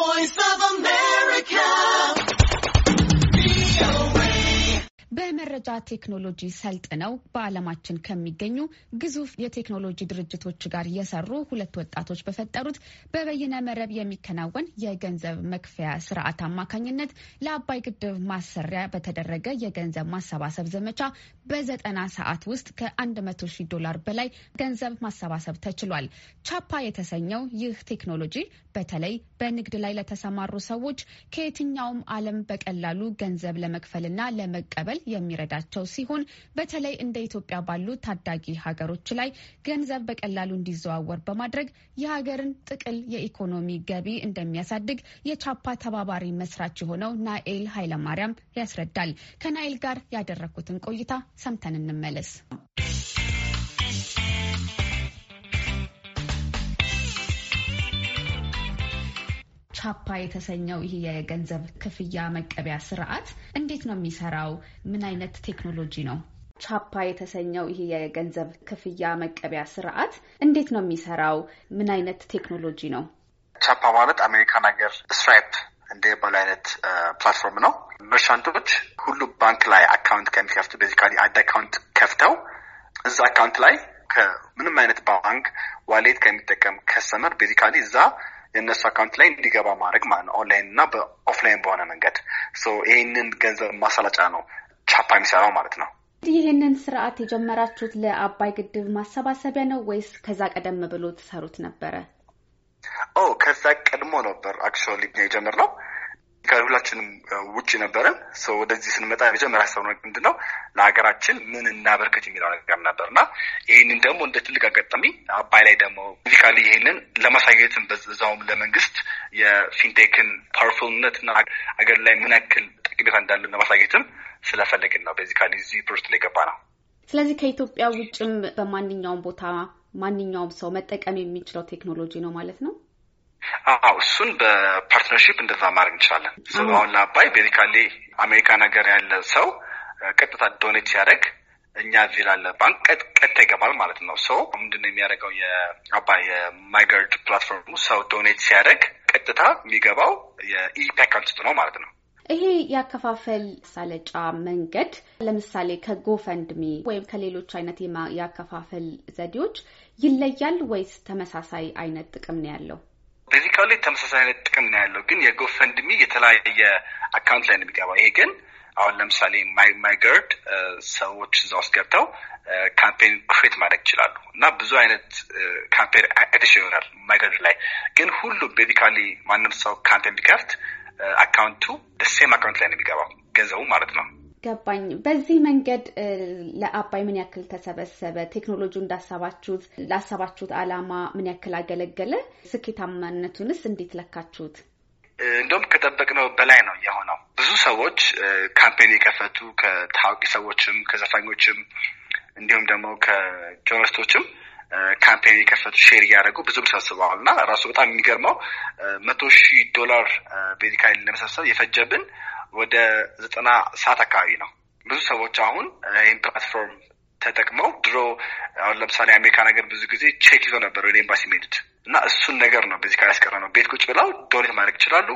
voice of America. በመረጃ ቴክኖሎጂ ሰልጥነው በዓለማችን ከሚገኙ ግዙፍ የቴክኖሎጂ ድርጅቶች ጋር የሰሩ ሁለት ወጣቶች በፈጠሩት በበይነ መረብ የሚከናወን የገንዘብ መክፈያ ስርዓት አማካኝነት ለአባይ ግድብ ማሰሪያ በተደረገ የገንዘብ ማሰባሰብ ዘመቻ በዘጠና ሰዓት ውስጥ ከ100 ሺህ ዶላር በላይ ገንዘብ ማሰባሰብ ተችሏል። ቻፓ የተሰኘው ይህ ቴክኖሎጂ በተለይ በንግድ ላይ ለተሰማሩ ሰዎች ከየትኛውም ዓለም በቀላሉ ገንዘብ ለመክፈልና ለመቀበል የሚረዳቸው ሲሆን በተለይ እንደ ኢትዮጵያ ባሉ ታዳጊ ሀገሮች ላይ ገንዘብ በቀላሉ እንዲዘዋወር በማድረግ የሀገርን ጥቅል የኢኮኖሚ ገቢ እንደሚያሳድግ የቻፓ ተባባሪ መስራች የሆነው ናኤል ኃይለማርያም ያስረዳል። ከናኤል ጋር ያደረግኩትን ቆይታ ሰምተን እንመለስ። ቻፓ የተሰኘው ይህ የገንዘብ ክፍያ መቀበያ ስርዓት እንዴት ነው የሚሰራው? ምን አይነት ቴክኖሎጂ ነው? ቻፓ የተሰኘው ይህ የገንዘብ ክፍያ መቀበያ ስርዓት እንዴት ነው የሚሰራው? ምን አይነት ቴክኖሎጂ ነው? ቻፓ ማለት አሜሪካን ሀገር Stripe እንደሚባሉ አይነት platform ነው። merchant ኦች ሁሉ ባንክ ላይ account ከሚከፍቱ basically አንድ account ከፍተው እዛ account ላይ ከምንም አይነት ባንክ wallet ከሚጠቀም customer basically እዛ የእነሱ account ላይ እንዲገባ ማድረግ ማለት ነው። ኦንላይን እና በ offline በሆነ መንገድ ይህንን ገንዘብ ማሳለጫ ነው ቻፓ የሚሰራው ማለት ነው። ይህንን ስርዓት የጀመራችሁት ለአባይ ግድብ ማሰባሰቢያ ነው ወይስ ከዛ ቀደም ብሎ ትሰሩት ነበረ? ኦ ከዛ ቀድሞ ነበር actually የጀመርነው ከሁላችንም ውጭ ነበረን። so ወደዚህ ስንመጣ የመጀመሪያ ሀሳብ ምንድን ነው ለሀገራችን ምን እናበርከት የሚለው ነገር ነበር እና ይህንን ደግሞ እንደ ትልቅ አጋጣሚ አባይ ላይ ደግሞ physically ይህንን ለማሳየትም በዛውም ለመንግስት የ fintech ን powerful ነት እና ሀገር ላይ ምን ያክል ጠቀሜታ እንዳለን ለማሳየትም ስለፈለግን ነው basically እዚህ ፕሮጀክት ላይ የገባ ነው። ስለዚህ ከኢትዮጵያ ውጭም በማንኛውም ቦታ ማንኛውም ሰው መጠቀም የሚችለው ቴክኖሎጂ ነው ማለት ነው። አዎ እሱን በ partnership እንደዛ ማድረግ እንችላለን። አሁን ለአባይ ቤዚካሊ አሜሪካ ነገር ያለ ሰው ቀጥታ donate ሲያደርግ እኛ እዚህ ላለ ባንክ ቀጥታ ይገባል ማለት ነው። so ምንድን ነው የሚያደርገው? የአባይ የ MyGERD platform ኡ ሰው donate ሲያደርግ ቀጥታ የሚገባው የኢፒ account ውስጥ ነው ማለት ነው። ይሄ የአከፋፈል ማሳለጫ መንገድ ለምሳሌ ከ GoFundMe ወይም ከሌሎች አይነት የአከፋፈል ዘዴዎች ይለያል ወይስ ተመሳሳይ አይነት ጥቅም ነው ያለው? basically ተመሳሳይ አይነት ጥቅም ነው ያለው፣ ግን የ GoFundMe የተለያየ account ላይ ነው የሚገባው። ይሄ ግን አሁን ለምሳሌ MyGERD ሰዎች እዛ ውስጥ ገብተው campaign create ማድረግ ይችላሉ እና ብዙ አይነት campaign አይተሽ ይሆናል MyGERD ላይ ግን ሁሉም basically ማንም ሰው campaign ቢከፍት account ኡ same account ላይ ነው የሚገባው ገንዘቡ ማለት ነው። ገባኝ። በዚህ መንገድ ለአባይ ምን ያክል ተሰበሰበ? ቴክኖሎጂ እንዳሰባችሁት ላሰባችሁት አላማ ምን ያክል አገለገለ? ስኬታማነቱንስ እንዴት ለካችሁት? እንደውም ከጠበቅነው በላይ ነው የሆነው። ብዙ ሰዎች campaign የከፈቱ ከታዋቂ ሰዎችም ከዘፋኞችም እንዲሁም ደግሞ ከ journalist ኦችም campaign የከፈቱ share እያደረጉ ብዙ ብር ሰብስበዋል እና ራሱ በጣም የሚገርመው መቶ ሺህ ዶላር basically ለመሰብሰብ የፈጀብን ወደ ዘጠና ሰዓት አካባቢ ነው። ብዙ ሰዎች አሁን ይህን platform ተጠቅመው ድሮ አሁን ለምሳሌ አሜሪካ ነገር ብዙ ጊዜ ቼክ ይዘው ነበር ወደ ኤምባሲ የሚሄዱት እና እሱን ነገር ነው በዚህ ያስቀረነው። ቤት ቁጭ ብለው donate ማድረግ ይችላሉ።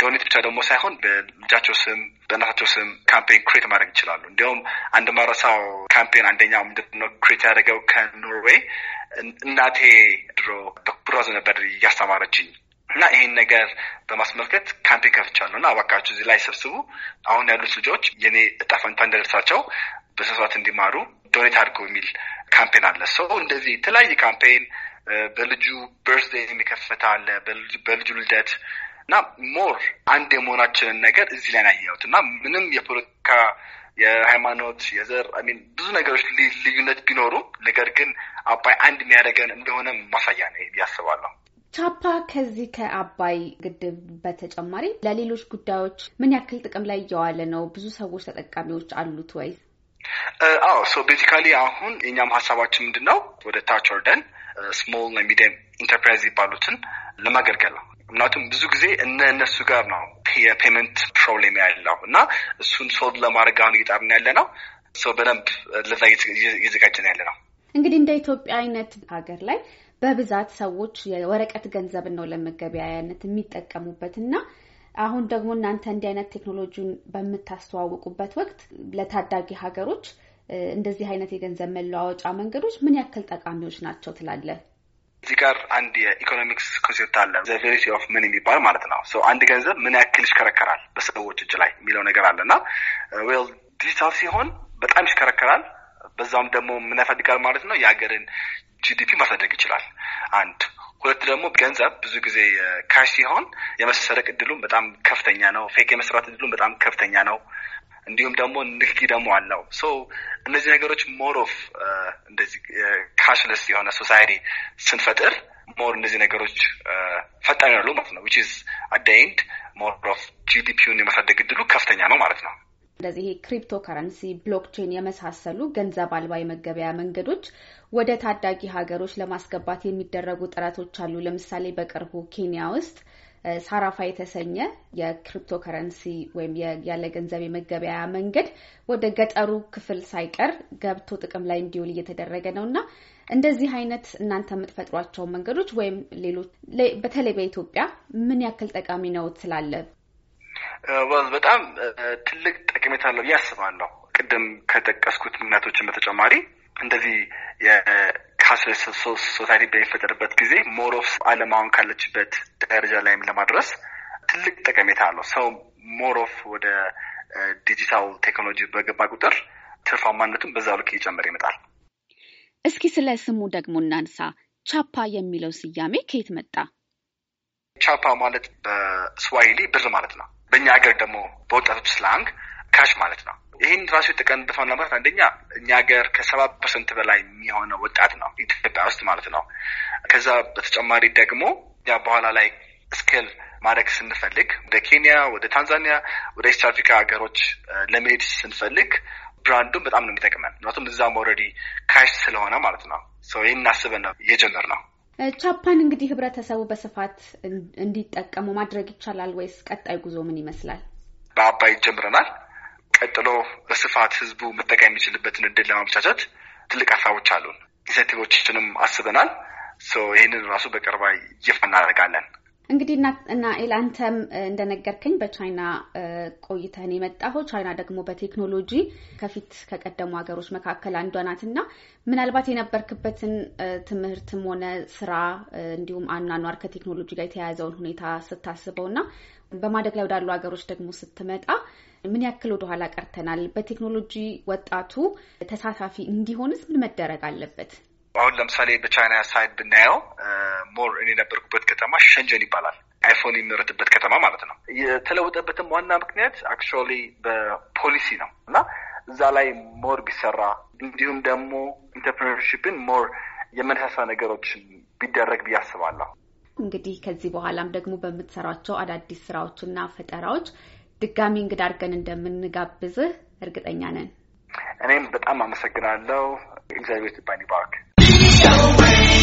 donate ብቻ ደግሞ ሳይሆን በልጃቸው ስም በእናታቸው ስም campaign create ማድረግ ይችላሉ። እንዲሁም አንድ የማልረሳው campaign አንደኛው ምንድነው create ያደረገው ከኖርዌይ እናቴ ድሮ በኩራዝ ነበር እያስተማረችኝ እና ይሄን ነገር በማስመልከት campaign ከፍቻለሁ እና እባካችሁ እዚህ ላይ ሰብስቡ፣ አሁን ያሉት ልጆች የኔ እጣ ፈንታ እንዳይደርሳቸው በስፋት እንዲማሩ donate አድርጉ የሚል campaign አለ። so እንደዚህ የተለያየ campaign በልጁ birthday የሚከፈት አለ፣ በልጁ ልደት እና more አንድ የመሆናችንን ነገር እዚህ ላይ ነው ያየሁት እና ምንም የፖለቲካ የሃይማኖት፣ የዘር ምን ብዙ ነገሮች ልዩነት ቢኖሩም ነገር ግን አባይ አንድ የሚያደርገን እንደሆነ ማሳያ ነው ያስባለሁ። ቻፓ ከዚህ ከአባይ ግድብ በተጨማሪ ለሌሎች ጉዳዮች ምን ያክል ጥቅም ላይ እየዋለ ነው? ብዙ ሰዎች ተጠቃሚዎች አሉት ወይ? አዎ so basically አሁን የኛም ሀሳባችን ምንድን ነው ወደ ታች ወርደን small እና medium enterprise የሚባሉትን ለማገልገል ነው። ምክንያቱም ብዙ ጊዜ እነ እነሱ ጋር ነው የ payment problem ያለው እና እሱን solve ለማድረግ አሁን እየጣርን ያለነው። so በደንብ ለዛ እየተዘጋጀን ያለነው። እንግዲህ እንደ ኢትዮጵያ አይነት ሀገር ላይ በብዛት ሰዎች የወረቀት ገንዘብን ነው ለመገበያያነት የሚጠቀሙበት እና አሁን ደግሞ እናንተ እንዲህ አይነት ቴክኖሎጂን በምታስተዋውቁበት ወቅት ለታዳጊ ሀገሮች እንደዚህ አይነት የገንዘብ መለዋወጫ መንገዶች ምን ያክል ጠቃሚዎች ናቸው ትላለህ? እዚህ ጋር አንድ የ economics concept አለ velocity of money የሚባል ማለት ነው። አንድ ገንዘብ ምን ያክል ይሽከረከራል በሰዎች እጅ ላይ የሚለው ነገር አለ እና ዲጂታል ሲሆን በጣም ይሽከረከራል። በዛውም ደግሞ ምን ያደርጋል ማለት ነው የሀገርን GDP ማሳደግ ይችላል። አንድ ሁለት ደግሞ ገንዘብ ብዙ ጊዜ cash ሲሆን የመሰረቅ እድሉም በጣም ከፍተኛ ነው። fake የመስራት እድሉም በጣም ከፍተኛ ነው። እንዲሁም ደግሞ ንክኪ ደግሞ አለው። so እነዚህ ነገሮች more of እንደዚህ cashless የሆነ society ስንፈጥር more እነዚህ ነገሮች ፈጣን ያሉ ማለት ነው which is at more of GDP ውን የማሳደግ እድሉ ከፍተኛ ነው ማለት ነው። እንደዚህ ክሪፕቶ ከረንሲ፣ ብሎክቼን የመሳሰሉ ገንዘብ አልባ የመገበያ መንገዶች ወደ ታዳጊ ሀገሮች ለማስገባት የሚደረጉ ጥረቶች አሉ። ለምሳሌ በቅርቡ ኬንያ ውስጥ ሳራፋ የተሰኘ የክሪፕቶ ከረንሲ ወይም ያለ ገንዘብ የመገበያ መንገድ ወደ ገጠሩ ክፍል ሳይቀር ገብቶ ጥቅም ላይ እንዲውል እየተደረገ ነው እና እንደዚህ አይነት እናንተ የምትፈጥሯቸው መንገዶች ወይም ሌሎች በተለይ በኢትዮጵያ ምን ያክል ጠቃሚ ነው ትላለህ? በጣም ትልቅ ጠቀሜታ አለው ብዬ አስባለሁ። ቅድም ከጠቀስኩት ምክንያቶችን በተጨማሪ እንደዚህ የ cashless society በሚፈጠርበት ጊዜ more of ዓለም አሁን ካለችበት ደረጃ ላይም ለማድረስ ትልቅ ጠቀሜታ አለው። so more of ወደ ዲጂታል ቴክኖሎጂ በገባ ቁጥር ትርፋማነቱን በዛ ልክ እየጨመረ ይመጣል። እስኪ ስለ ስሙ ደግሞ እናንሳ። ቻፓ የሚለው ስያሜ ከየት መጣ? ቻፓ ማለት በስዋሂሊ ብር ማለት ነው። በእኛ ሀገር ደግሞ በወጣቶች slang cash ማለት ነው። ይህን ራሱ የተቀንበፈ ለማለት አንደኛ እኛ ሀገር ከሰባ percent በላይ የሚሆነው ወጣት ነው ኢትዮጵያ ውስጥ ማለት ነው። ከዛ በተጨማሪ ደግሞ ያ በኋላ ላይ scale ማድረግ ስንፈልግ ወደ ኬንያ፣ ወደ ታንዛኒያ፣ ወደ ኢስት አፍሪካ ሀገሮች ለመሄድ ስንፈልግ brand ኡን በጣም ነው የሚጠቅመን። ምክንያቱም እዛም already cash ስለሆነ ማለት ነው። ይህን አስበን ነው ነው። ቻፓን እንግዲህ ህብረተሰቡ በስፋት እንዲጠቀሙ ማድረግ ይቻላል ወይስ ቀጣይ ጉዞ ምን ይመስላል? በአባይ ጀምረናል። ቀጥሎ በስፋት ህዝቡ መጠቀም የሚችልበትን እድል ለማመቻቸት ትልቅ ሀሳቦች አሉን። incentive ኦችንም አስበናል። ይህንን ራሱ በቅርቡ ይፋ እናደርጋለን። እንግዲህ ናኤል አንተም እንደነገርከኝ በቻይና ቆይተህን የመጣኸው ቻይና ደግሞ በቴክኖሎጂ ከፊት ከቀደሙ ሀገሮች መካከል አንዷ ናት እና ምናልባት የነበርክበትን ትምህርትም ሆነ ስራ እንዲሁም አኗኗር ከቴክኖሎጂ ጋር የተያያዘውን ሁኔታ ስታስበው እና በማደግ ላይ ወዳሉ ሀገሮች ደግሞ ስትመጣ ምን ያክል ወደኋላ ቀርተናል? በቴክኖሎጂ ወጣቱ ተሳታፊ እንዲሆንስ ምን መደረግ አለበት? አሁን ለምሳሌ በቻይና side ብናየው more እኔ የነበርኩበት ከተማ ሸንጀን ይባላል። አይፎን የሚመረትበት ከተማ ማለት ነው። የተለወጠበትም ዋና ምክንያት actually በፖሊሲ ነው እና እዛ ላይ more ቢሰራ እንዲሁም ደግሞ entrepreneurship ን more የመነሳሳ ነገሮች ቢደረግ ብዬ አስባለሁ። እንግዲህ ከዚህ በኋላም ደግሞ በምትሰራቸው አዳዲስ ስራዎችና ፈጠራዎች ድጋሚ እንግዳ አድርገን እንደምንጋብዝህ እርግጠኛ ነን። እኔም በጣም አመሰግናለሁ። እግዚአብሔር ይባርክ።